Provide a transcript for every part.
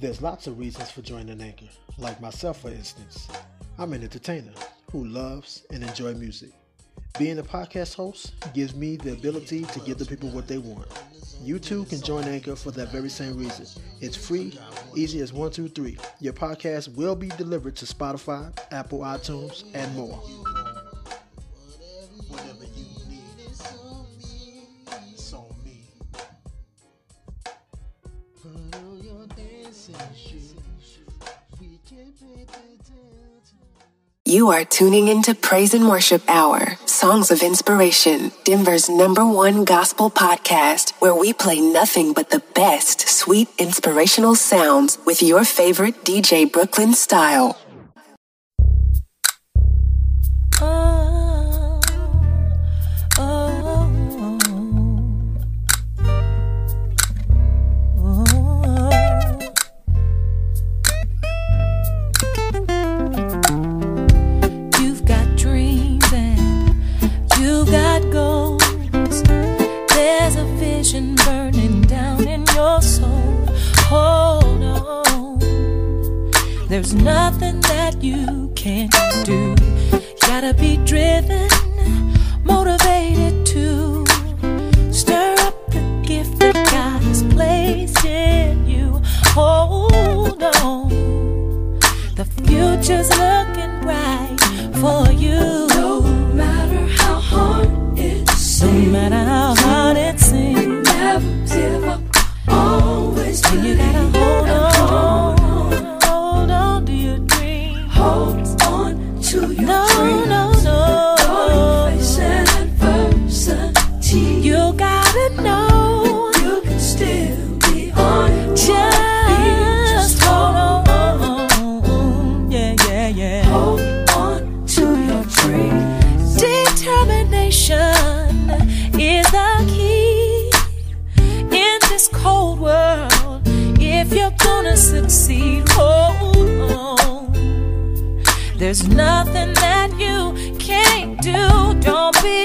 There's lots of reasons for joining Anchor, like myself, for instance. I'm an entertainer who loves and enjoy music. Being a podcast host gives me the ability to give the people what they want. You too can join Anchor for that very same reason. It's free, easy as one, two, three. Your podcast will be delivered to Spotify, Apple iTunes, and more. You are tuning into Praise and Worship Hour, Songs of Inspiration, Denver's number one gospel podcast, where we play nothing but the best sweet inspirational sounds with your favorite DJ Brooklyn style.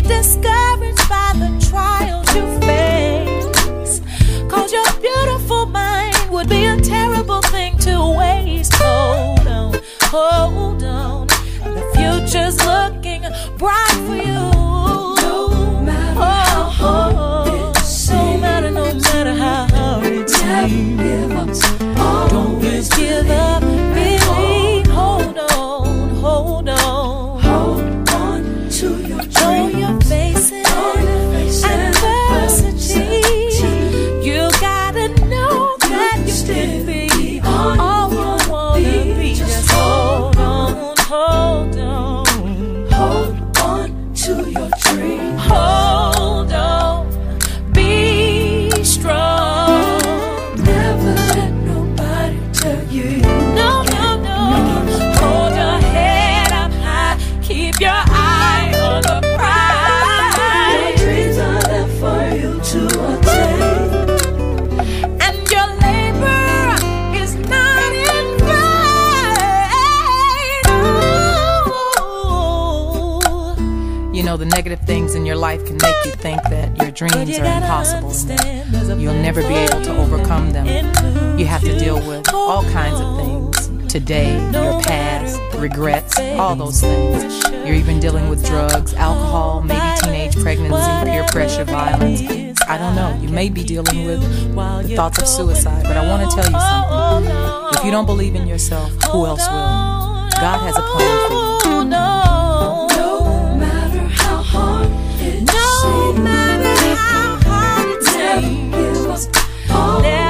Discouraged by the trials you face. Cause your beautiful mind would be a terrible thing to waste. Hold on, hold on. The future's looking bright dreams are impossible. You'll never be able to overcome them. You have to deal with all kinds of things today, your past, regrets, all those things. You're even dealing with drugs, alcohol, maybe teenage pregnancy, peer pressure, violence. I don't know. You may be dealing with the thoughts of suicide, but I want to tell you something. If you don't believe in yourself, who else will? God has a plan for you. Seems,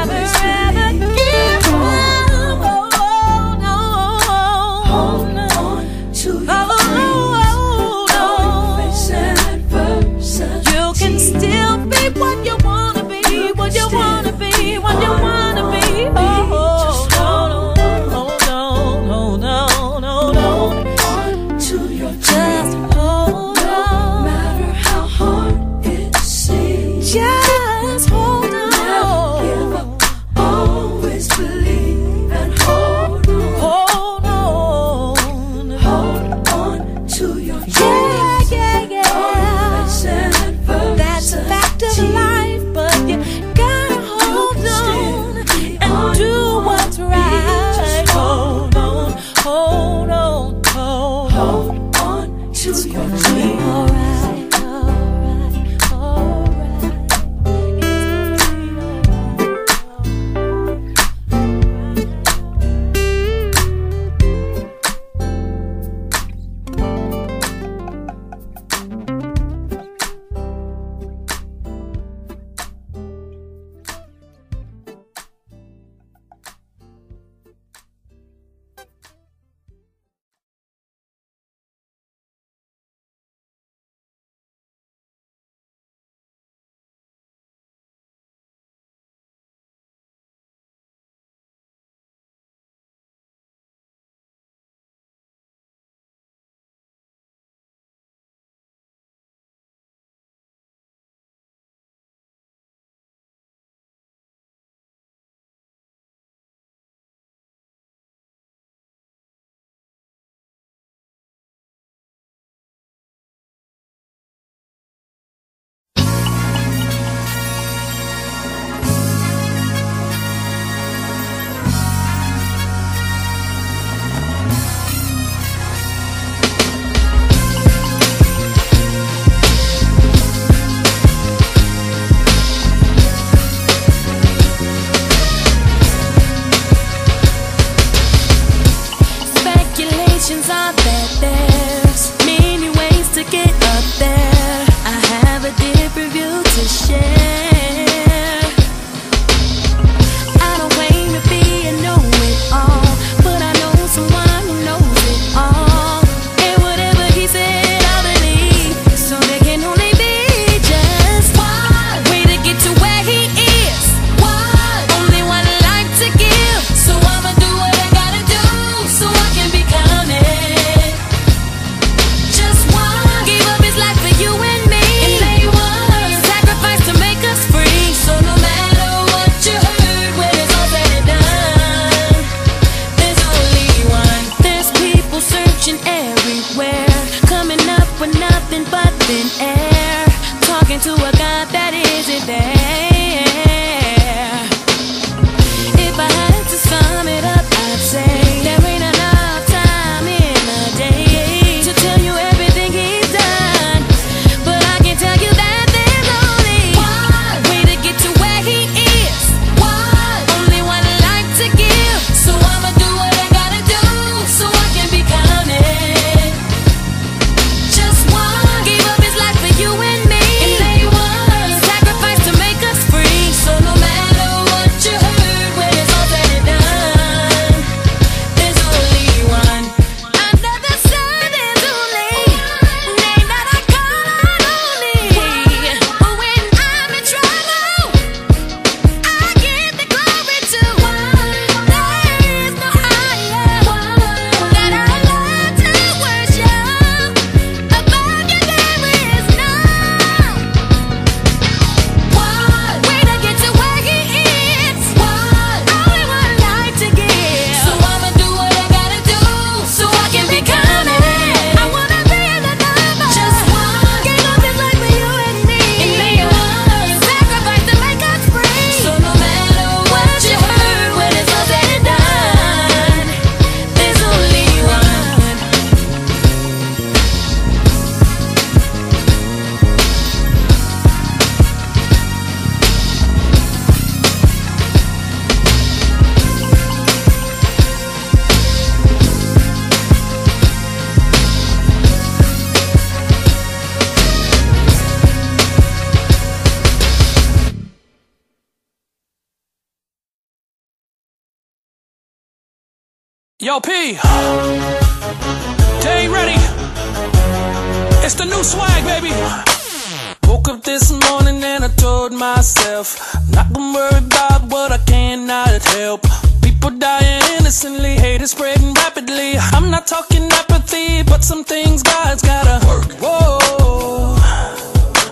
morning and I told myself, not gonna worry about what I cannot help. People dying innocently, hate is spreading rapidly. I'm not talking apathy, but some things God's gotta work. Whoa,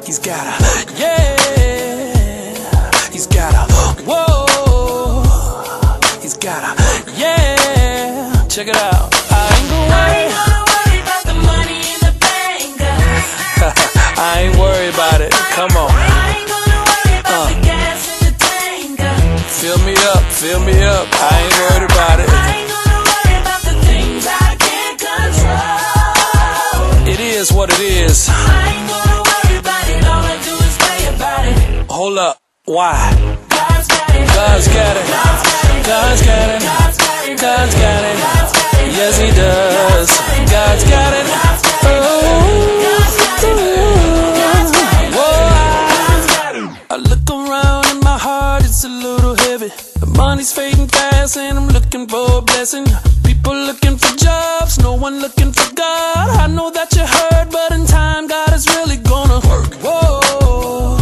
He's gotta, yeah, He's gotta, whoa, He's gotta, yeah. Check it out. I ain't worried about it. Come on. I ain't gonna worry about the gas in the tank. Fill me up, fill me up. I ain't worried about it. I ain't gonna worry about the things I can't control. It is what it is. I ain't gonna worry about it. All I do is pray about it. Hold up. Why? God's got it. God's got it. God's got it. God's got it. God's got it. God's got it. Yes, He does. God's got it. Oh. I look around and my heart is a little heavy. The money's fading fast and I'm looking for a blessing. People looking for jobs, no one looking for God. I know that you heard, but in time, God is really gonna work. Whoa.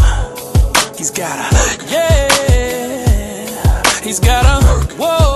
He's gotta, yeah. He's gotta, work. whoa.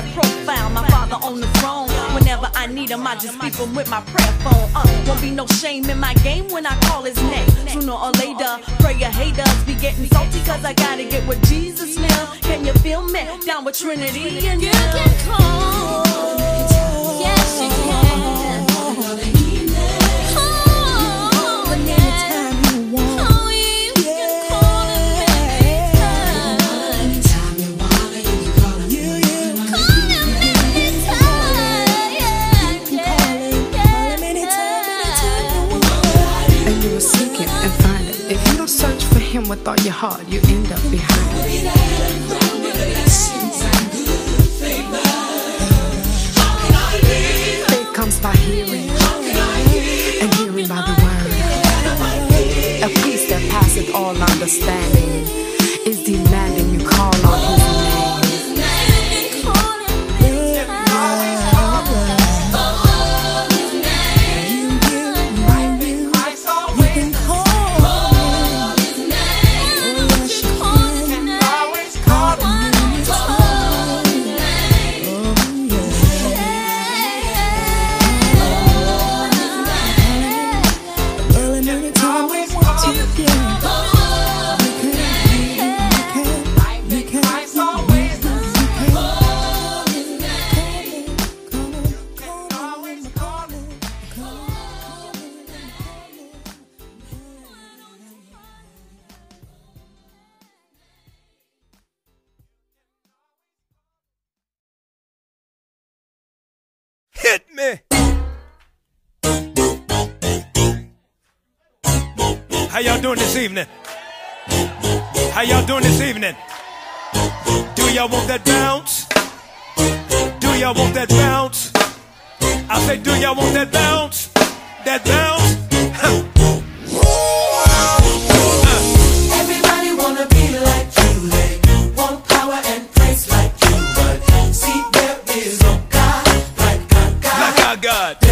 that profile. My father on the throne. Whenever I need him, I just beep him with my prayer phone. Uh, won't be no shame in my game when I call his name. Sooner or later, prayer haters be getting salty cause I gotta get with Jesus now. Can you feel me? Down with Trinity and you. Now. can call. Yes, you can. with all your heart, you end up behind. doing this evening? How y'all doing this evening? Do y'all want that bounce? Do y'all want that bounce? I say, do y'all want that bounce? That bounce? Everybody wanna be like you. They want power and praise like you, but see there is no God like God. Like our God.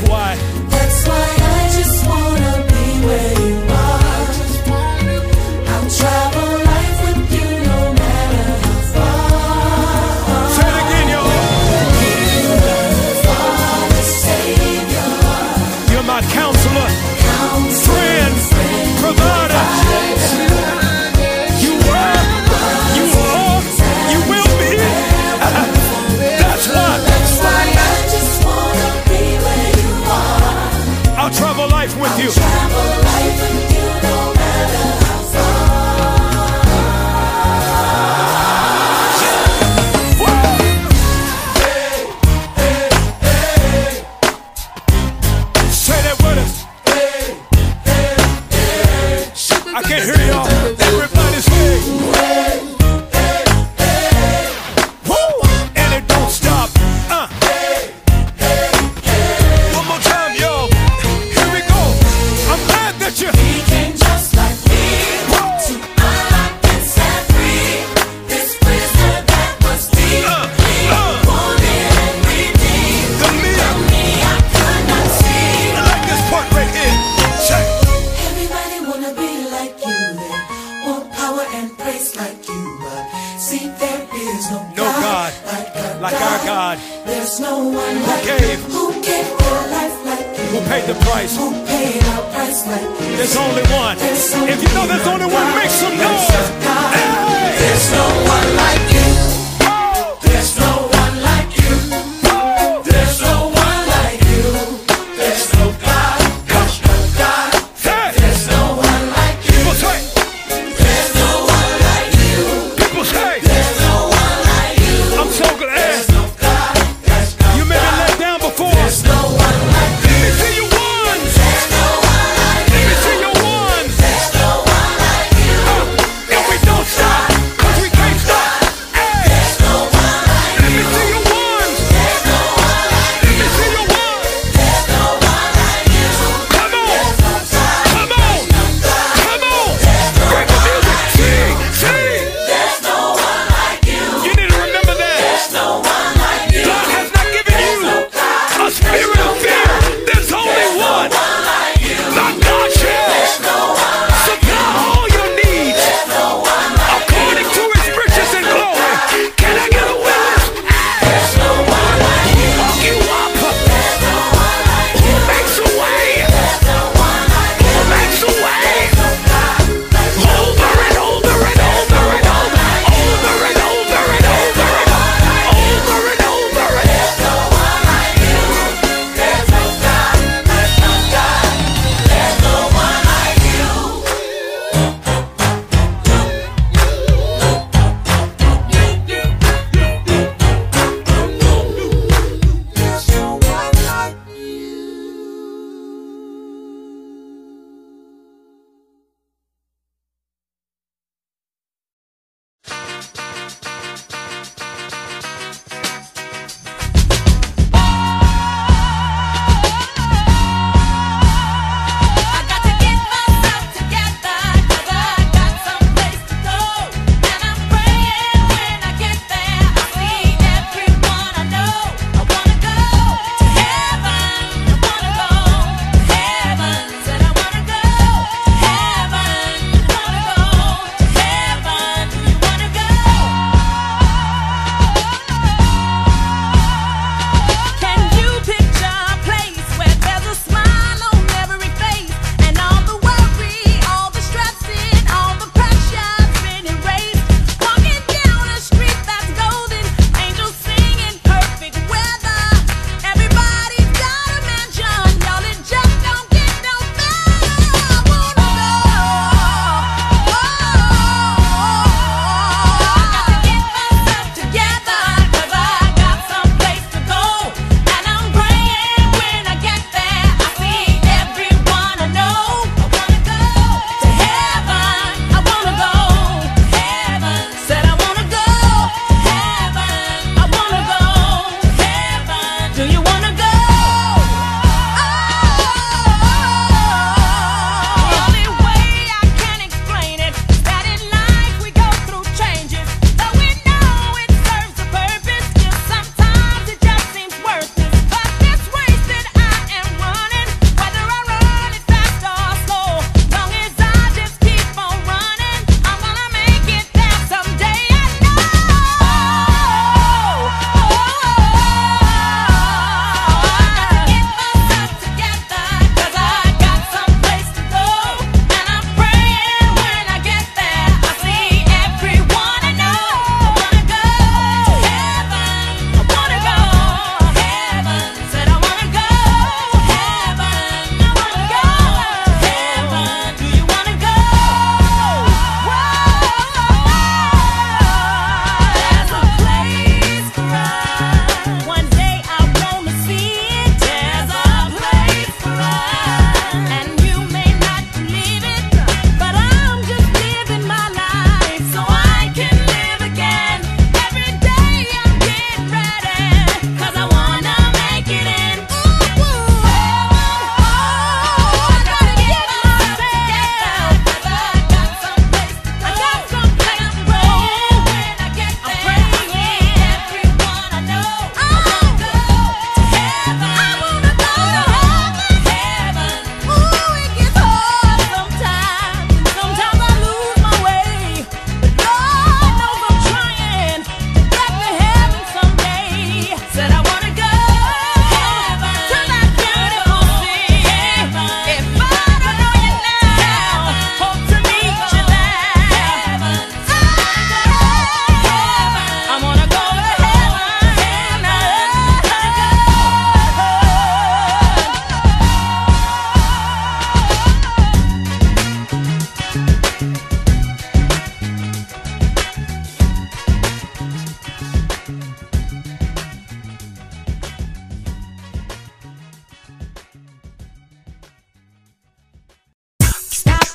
why.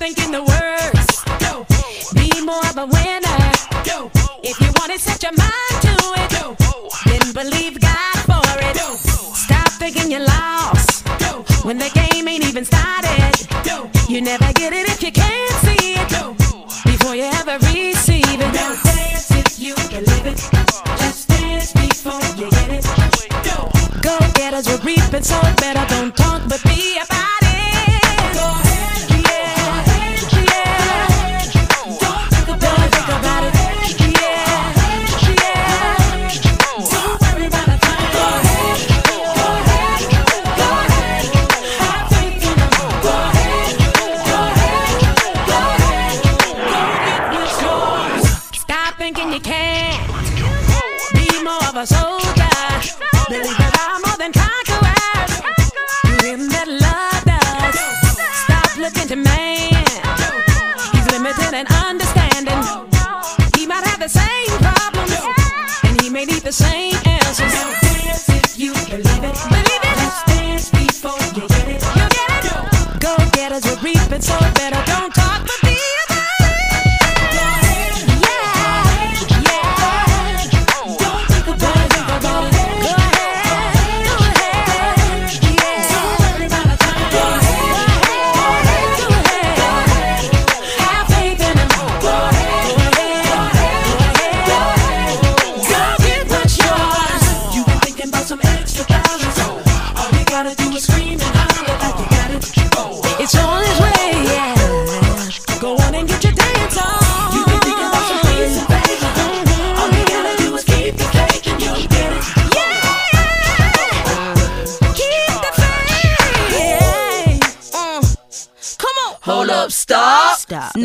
Thinking the worst. Be more of a winner. If you want it, set your mind to it. Then believe God for it. Stop thinking you're lost when the game ain't even started. You never get it if you can't see it before you ever receive it. Now dance if you believe it. Just dance before you get it. Go getters will reap and it better. Don't talk but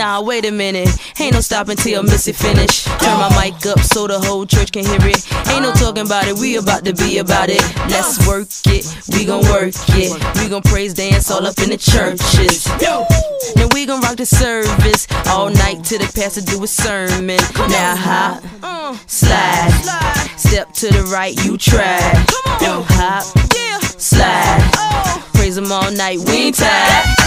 Nah, wait a minute. Ain't no stopping till Missy finish. Turn my mic up so the whole church can hear it. Ain't no talking about it, we about to be about it. Let's work it, we gon' work it. We gon' praise dance all up in the churches. Now we gon' rock the service all night till the pastor do a sermon. Now hop, slide, step to the right, you try. Now hop, slide, praise him all night, we ain't tired.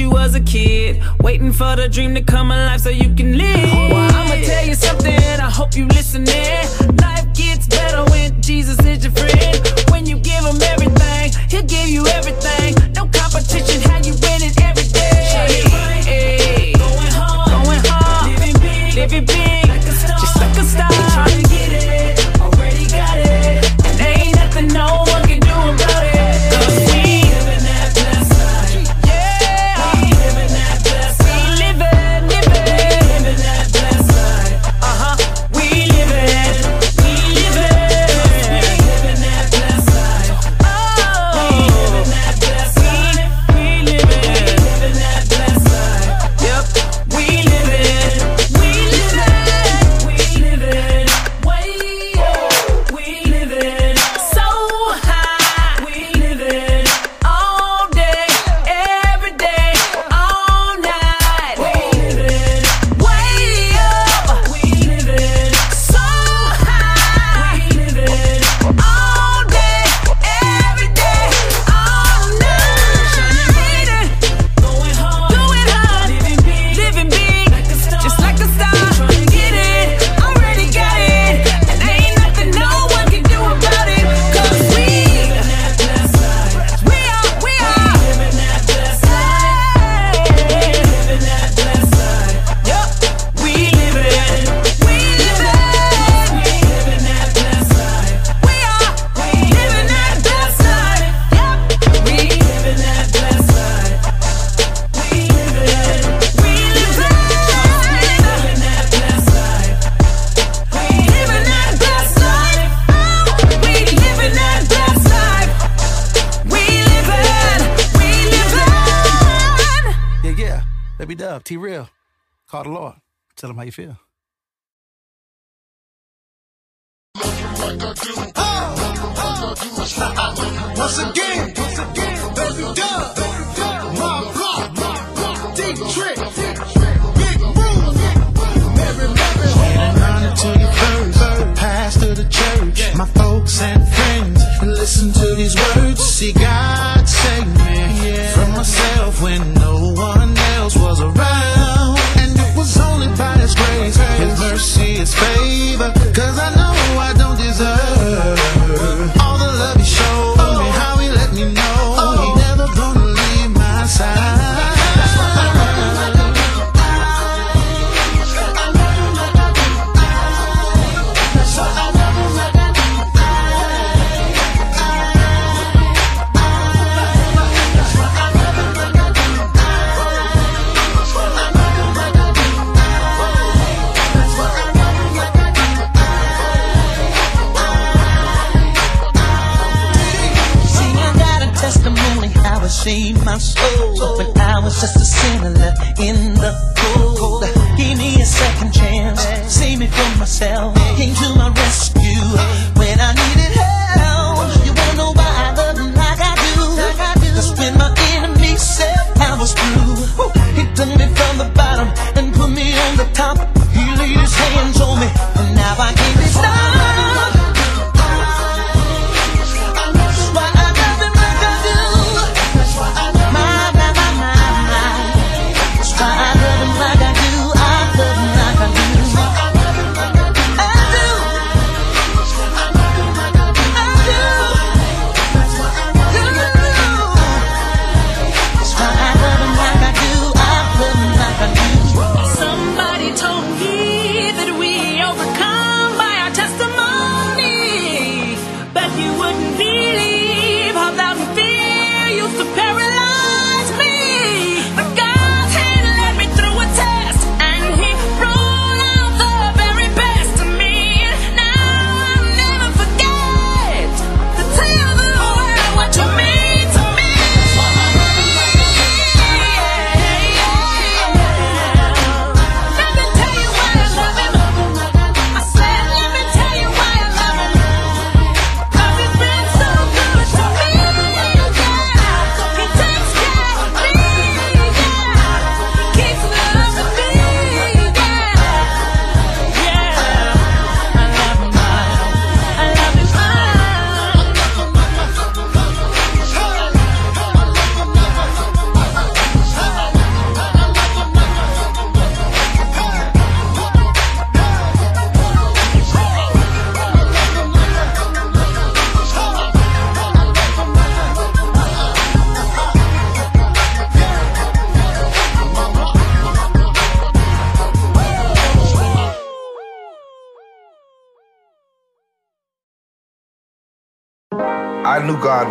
you was a kid, waiting for the dream to come alive so you can live. Well, I'ma tell you something, I hope you listening. Life gets better when Jesus is your friend. When you give him everything, he'll give you everything. No competition, how you win it every day. Right, hey. Going hard, going hard, living big, living big, like a star. just like a star. Once again, once again,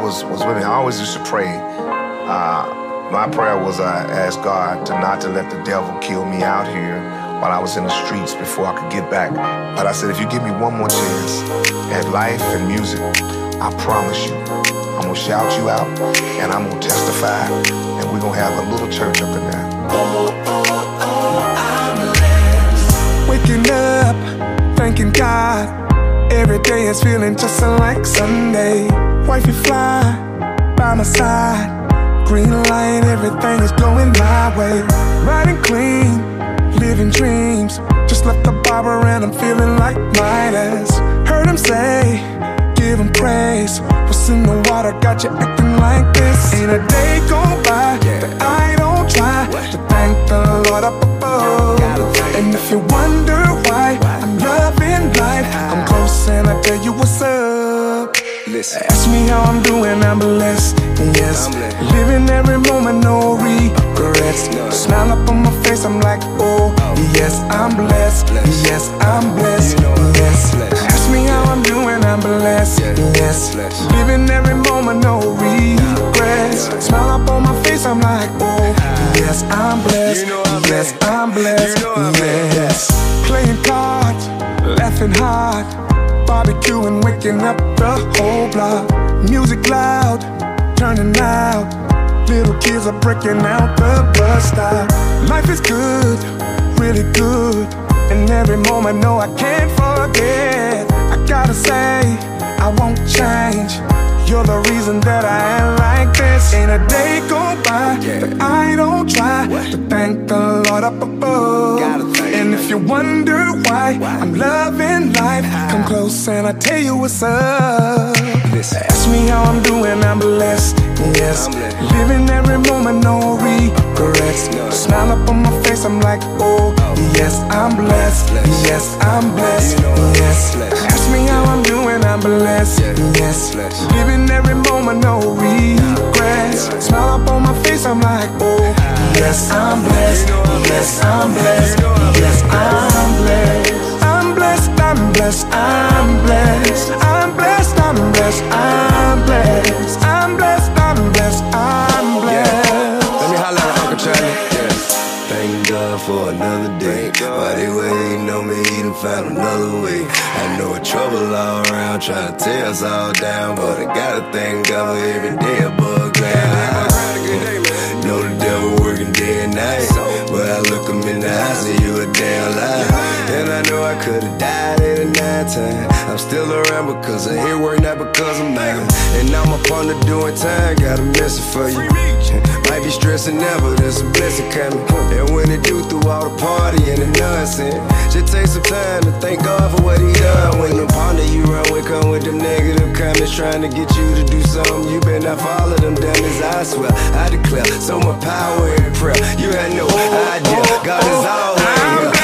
was, was with me. I always used to pray. Uh, my prayer was I asked God to not to let the devil kill me out here while I was in the streets before I could get back. But I said, if you give me one more chance at life and music, I promise you, I'm gonna shout you out and I'm gonna testify, and we're gonna have a little church up in there. Waking up, thanking God. Every day is feeling just like Sunday. Wifey fly by my side. Green light, everything is going my way. Riding clean, living dreams. Just left the barber and I'm feeling like Midas. Heard him say, give him praise. What's in the water got you acting like this? Ain't a day go by that I don't try to thank the Lord up above. And if you wonder why I'm loving life, I'm close and I tell you what's up. Listen. Ask me how I'm doing, I'm blessed. Yes, i'm living every moment, no regrets. Smile up on my face, I'm like, oh, yes, I'm blessed. Yes, I'm blessed. Yes. Ask me how I'm doing, I'm blessed. Yes, living every moment, no regrets. Smile up on my face, I'm like, oh, yes, I'm blessed. Yes, I'm blessed. Yes. Playing cards, laughing hard, barbecuing, waking up the whole block. Music loud, turning out. Little kids are breaking out the bus stop. Life is good, really good. And every moment, no, I can't forget. I gotta say, I won't change. You're the reason that I am like this. Ain't a day go by that I don't try to thank the Lord up above. And if you wonder why I'm loving life, come close and I tell you what's up. Ask me how I'm doing, I'm blessed. Yes, living every moment, no regrets. Smile up on my face, I'm like, oh, yes, I'm blessed. Yes, I'm blessed. Yes, ask me how I'm doing, I'm blessed. Yes, living every moment, no regrets. Smile up on my face, I'm like, oh, yes, I'm blessed. Yes, I'm blessed. Yes, I'm blessed. I'm blessed, I'm blessed, I'm blessed. I'm blessed, I'm blessed, I'm blessed. I'm blessed, found another way. I know it's trouble all around, trying to tear us all down. But I gotta thank God for every day above ground. Know the devil working day and night. But I look him in the eyes and you a damn lie. I know I could've died at a nine time. I'm still around because I hear work, not because I'm mad. And I'm up on the doing time, got a message for you. Might be stressing now, but there's a blessing coming. And when it do through all the party and the nonsense, just take some time to thank God for what He done. When the partner you run with come with them negative comments, trying to get you to do something, you better not follow them damn dummies. I swear, I declare, so much power in prayer. You had no idea, God is always here.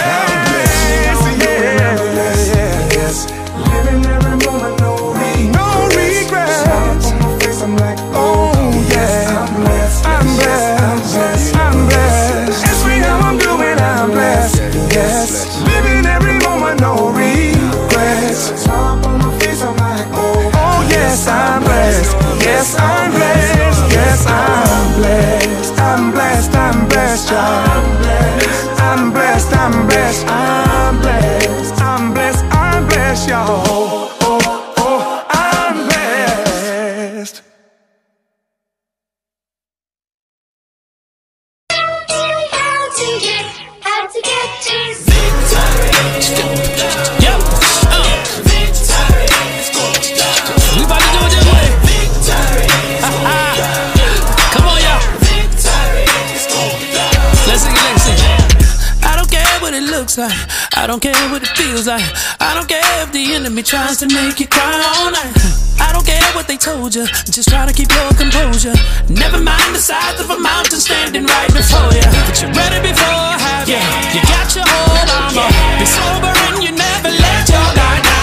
I don't care if the enemy tries to make you cry all night. I don't care what they told you. Just try to keep your composure. Never mind the size of a mountain standing right before you. But you're ready before I have you. You got your whole armor. Be sober and you never let your guard down.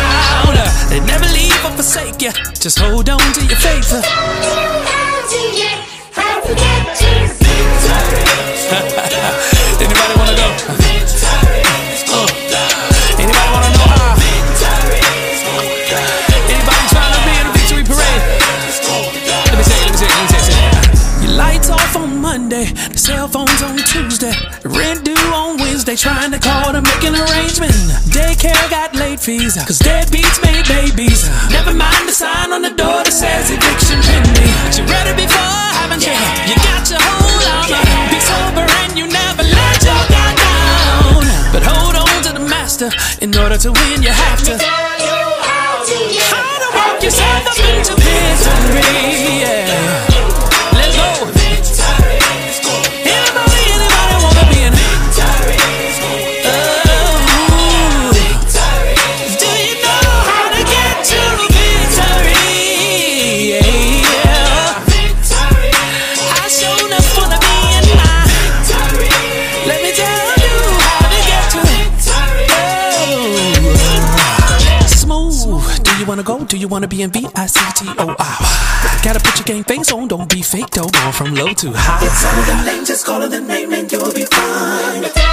They never leave or forsake you. Just hold on to your faith. Anybody cell phones on Tuesday, rent due on Wednesday, trying to call to make an arrangement. Daycare got late fees, cause deadbeats made babies. Never mind the sign on the door that says eviction pending. You ready before, haven't you? You got your whole armor. Be sober and you never let your guard down. But hold on to the master, in order to win, you have to. Wanna be in V I C T O R? Gotta put your game face on, don't be fake though. Going from low to high. It's all the name, just call it the name and you'll be fine.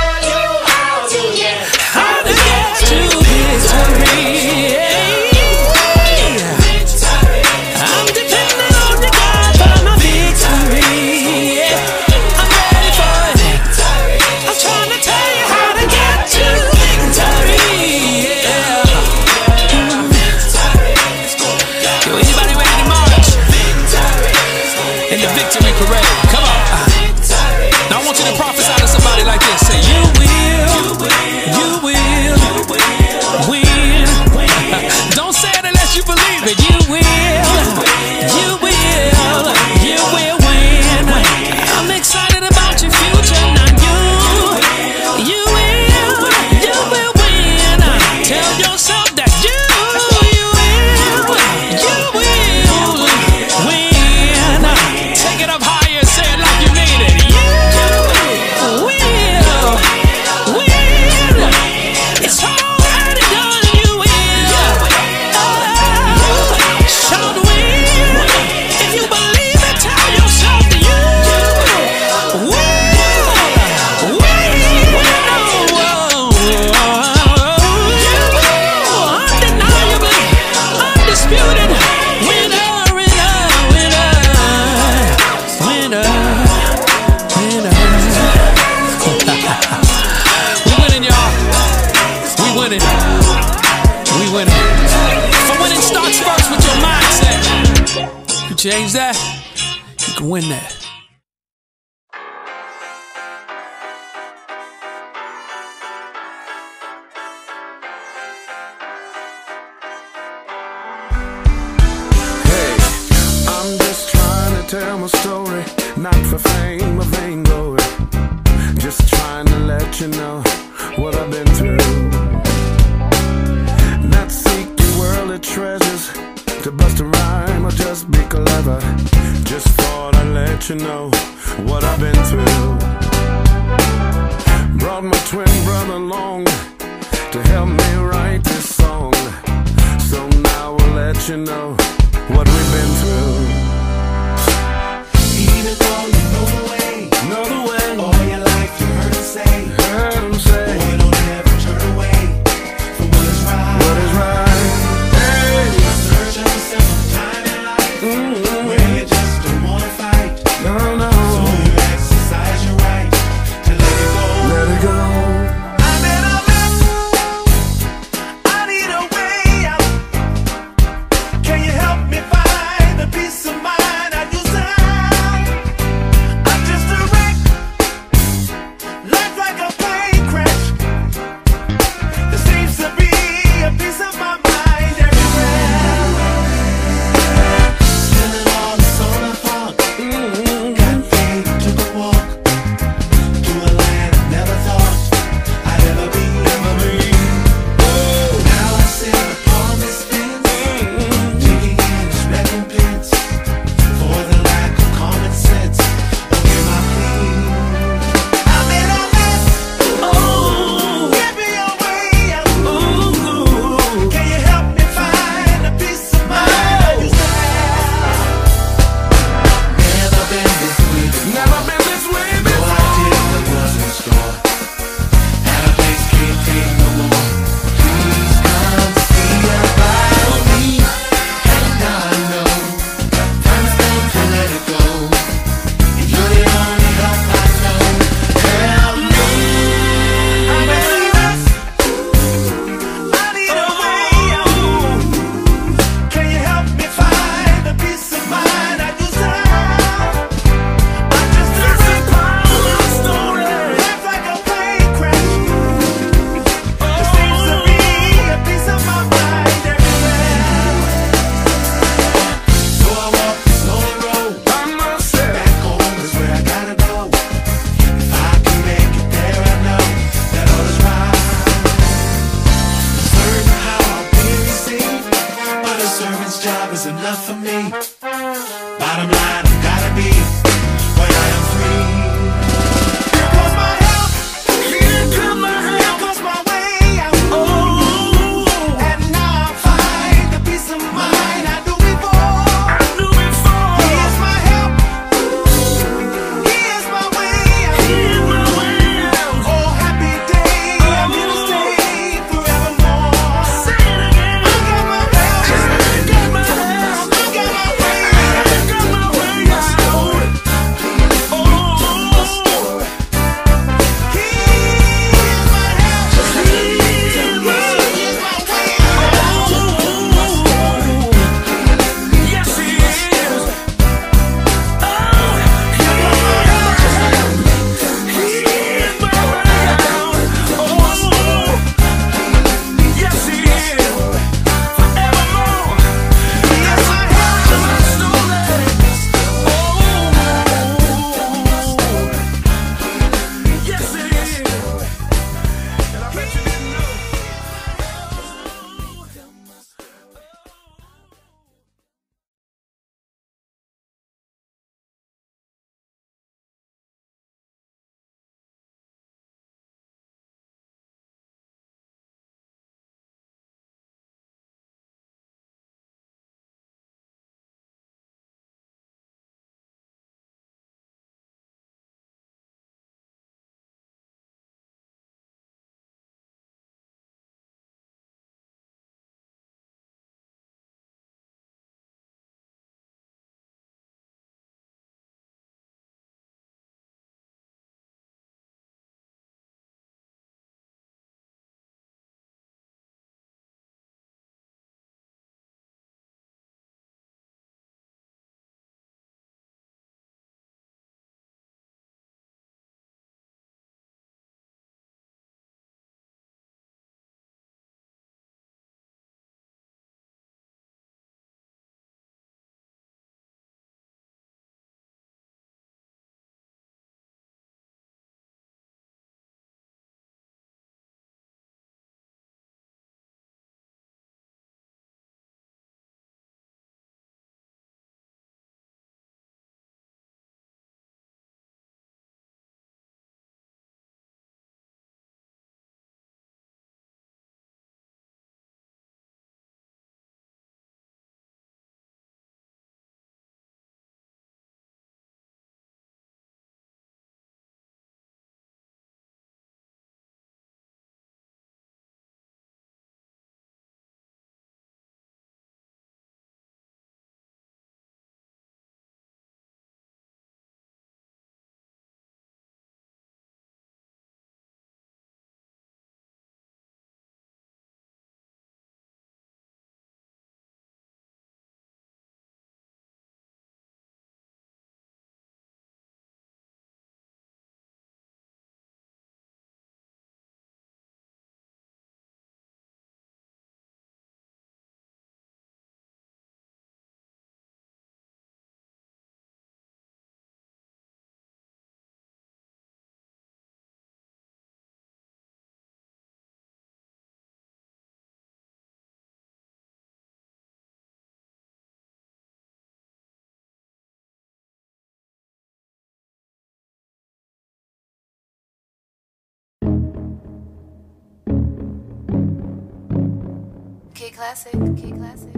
K Classic, K Classic.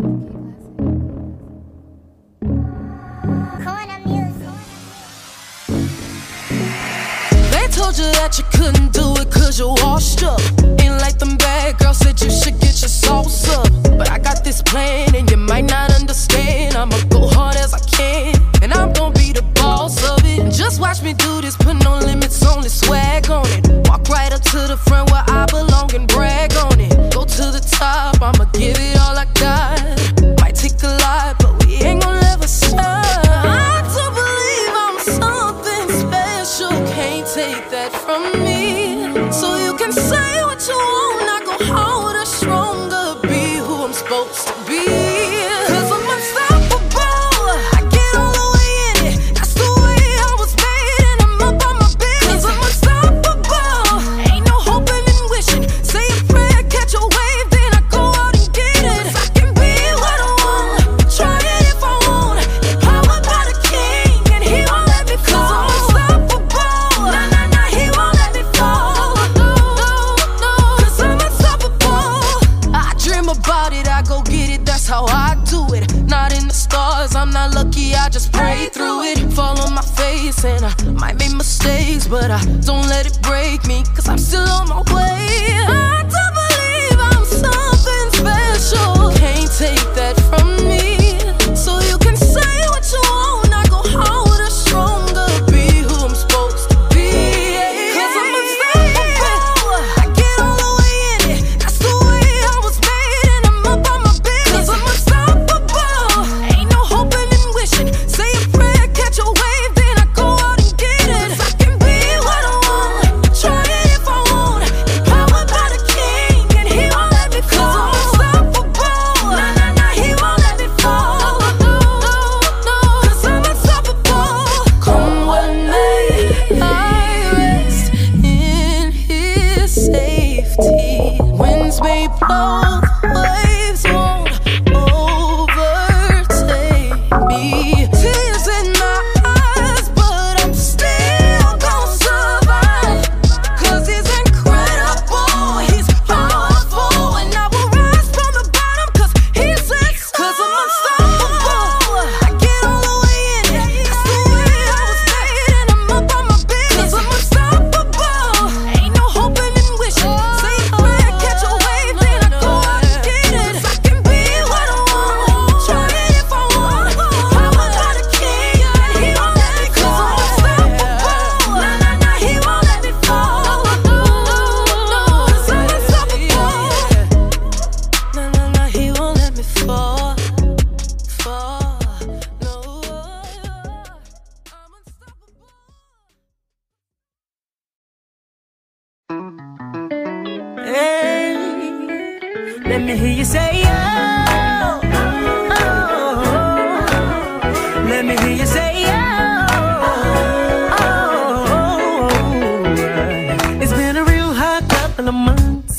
Told you that you couldn't do it cause you washed up. Ain't like them bad girls said you should get your sauce up. But I got this plan and you might not understand. I'ma go hard as I can and I'm gonna be the boss of it. And just watch me do this, put no limits on swag on it. Walk right up to the front where I belong and brag on it. Go to the top, I'm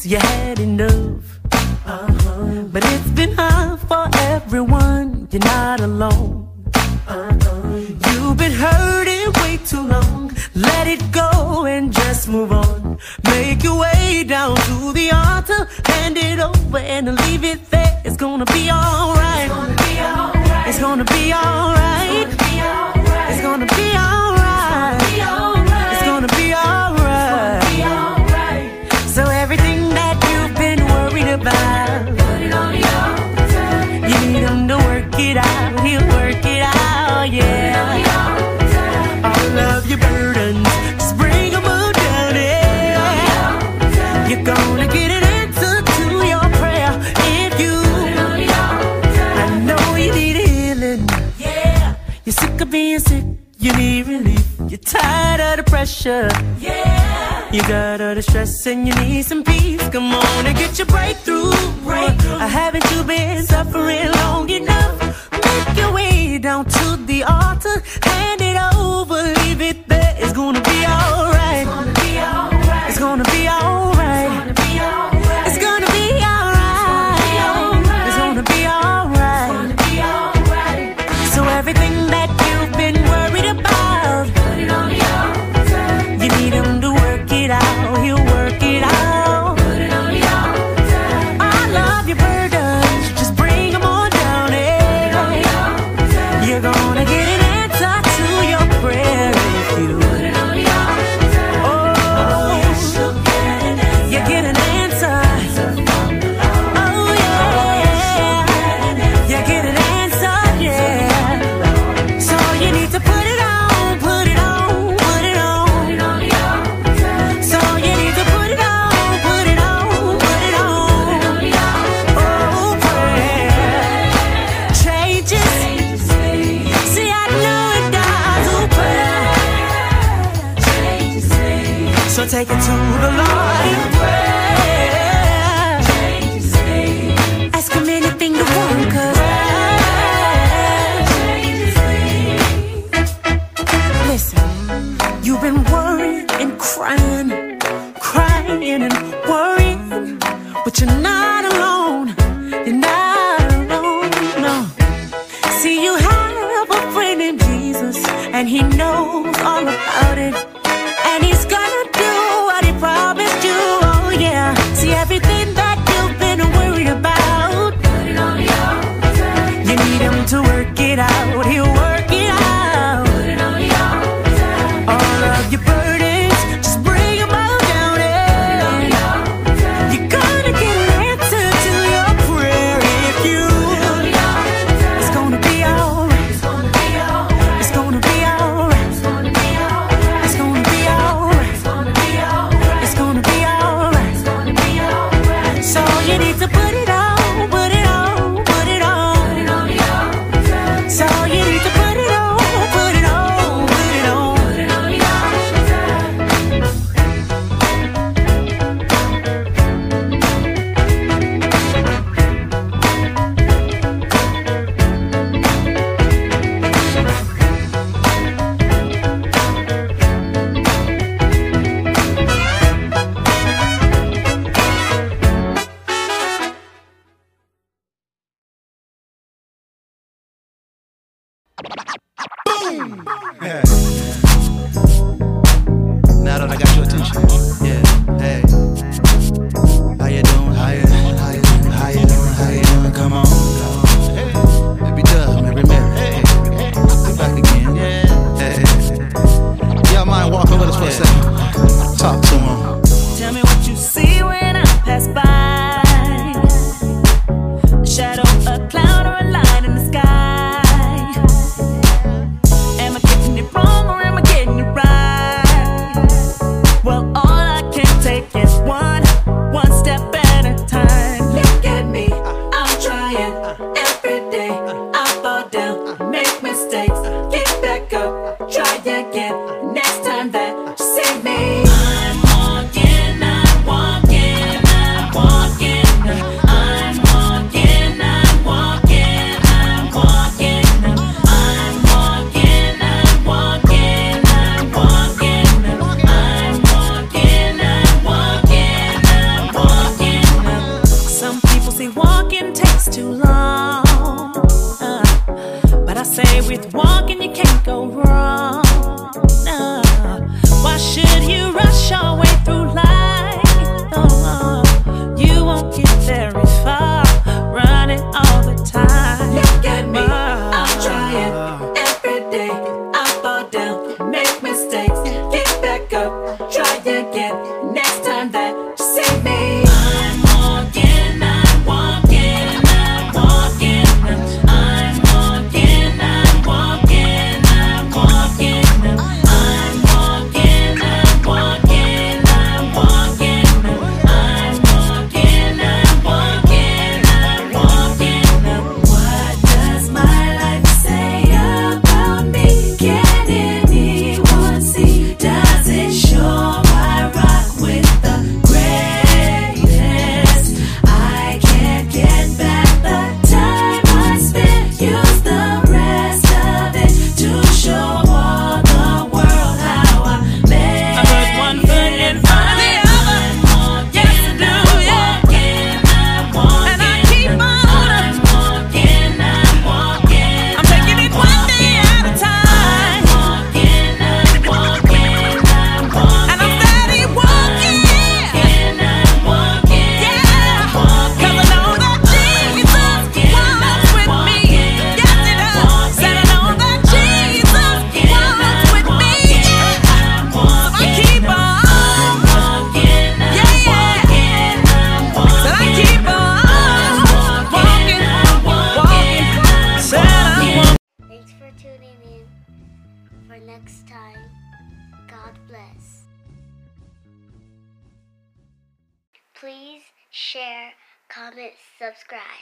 you had enough.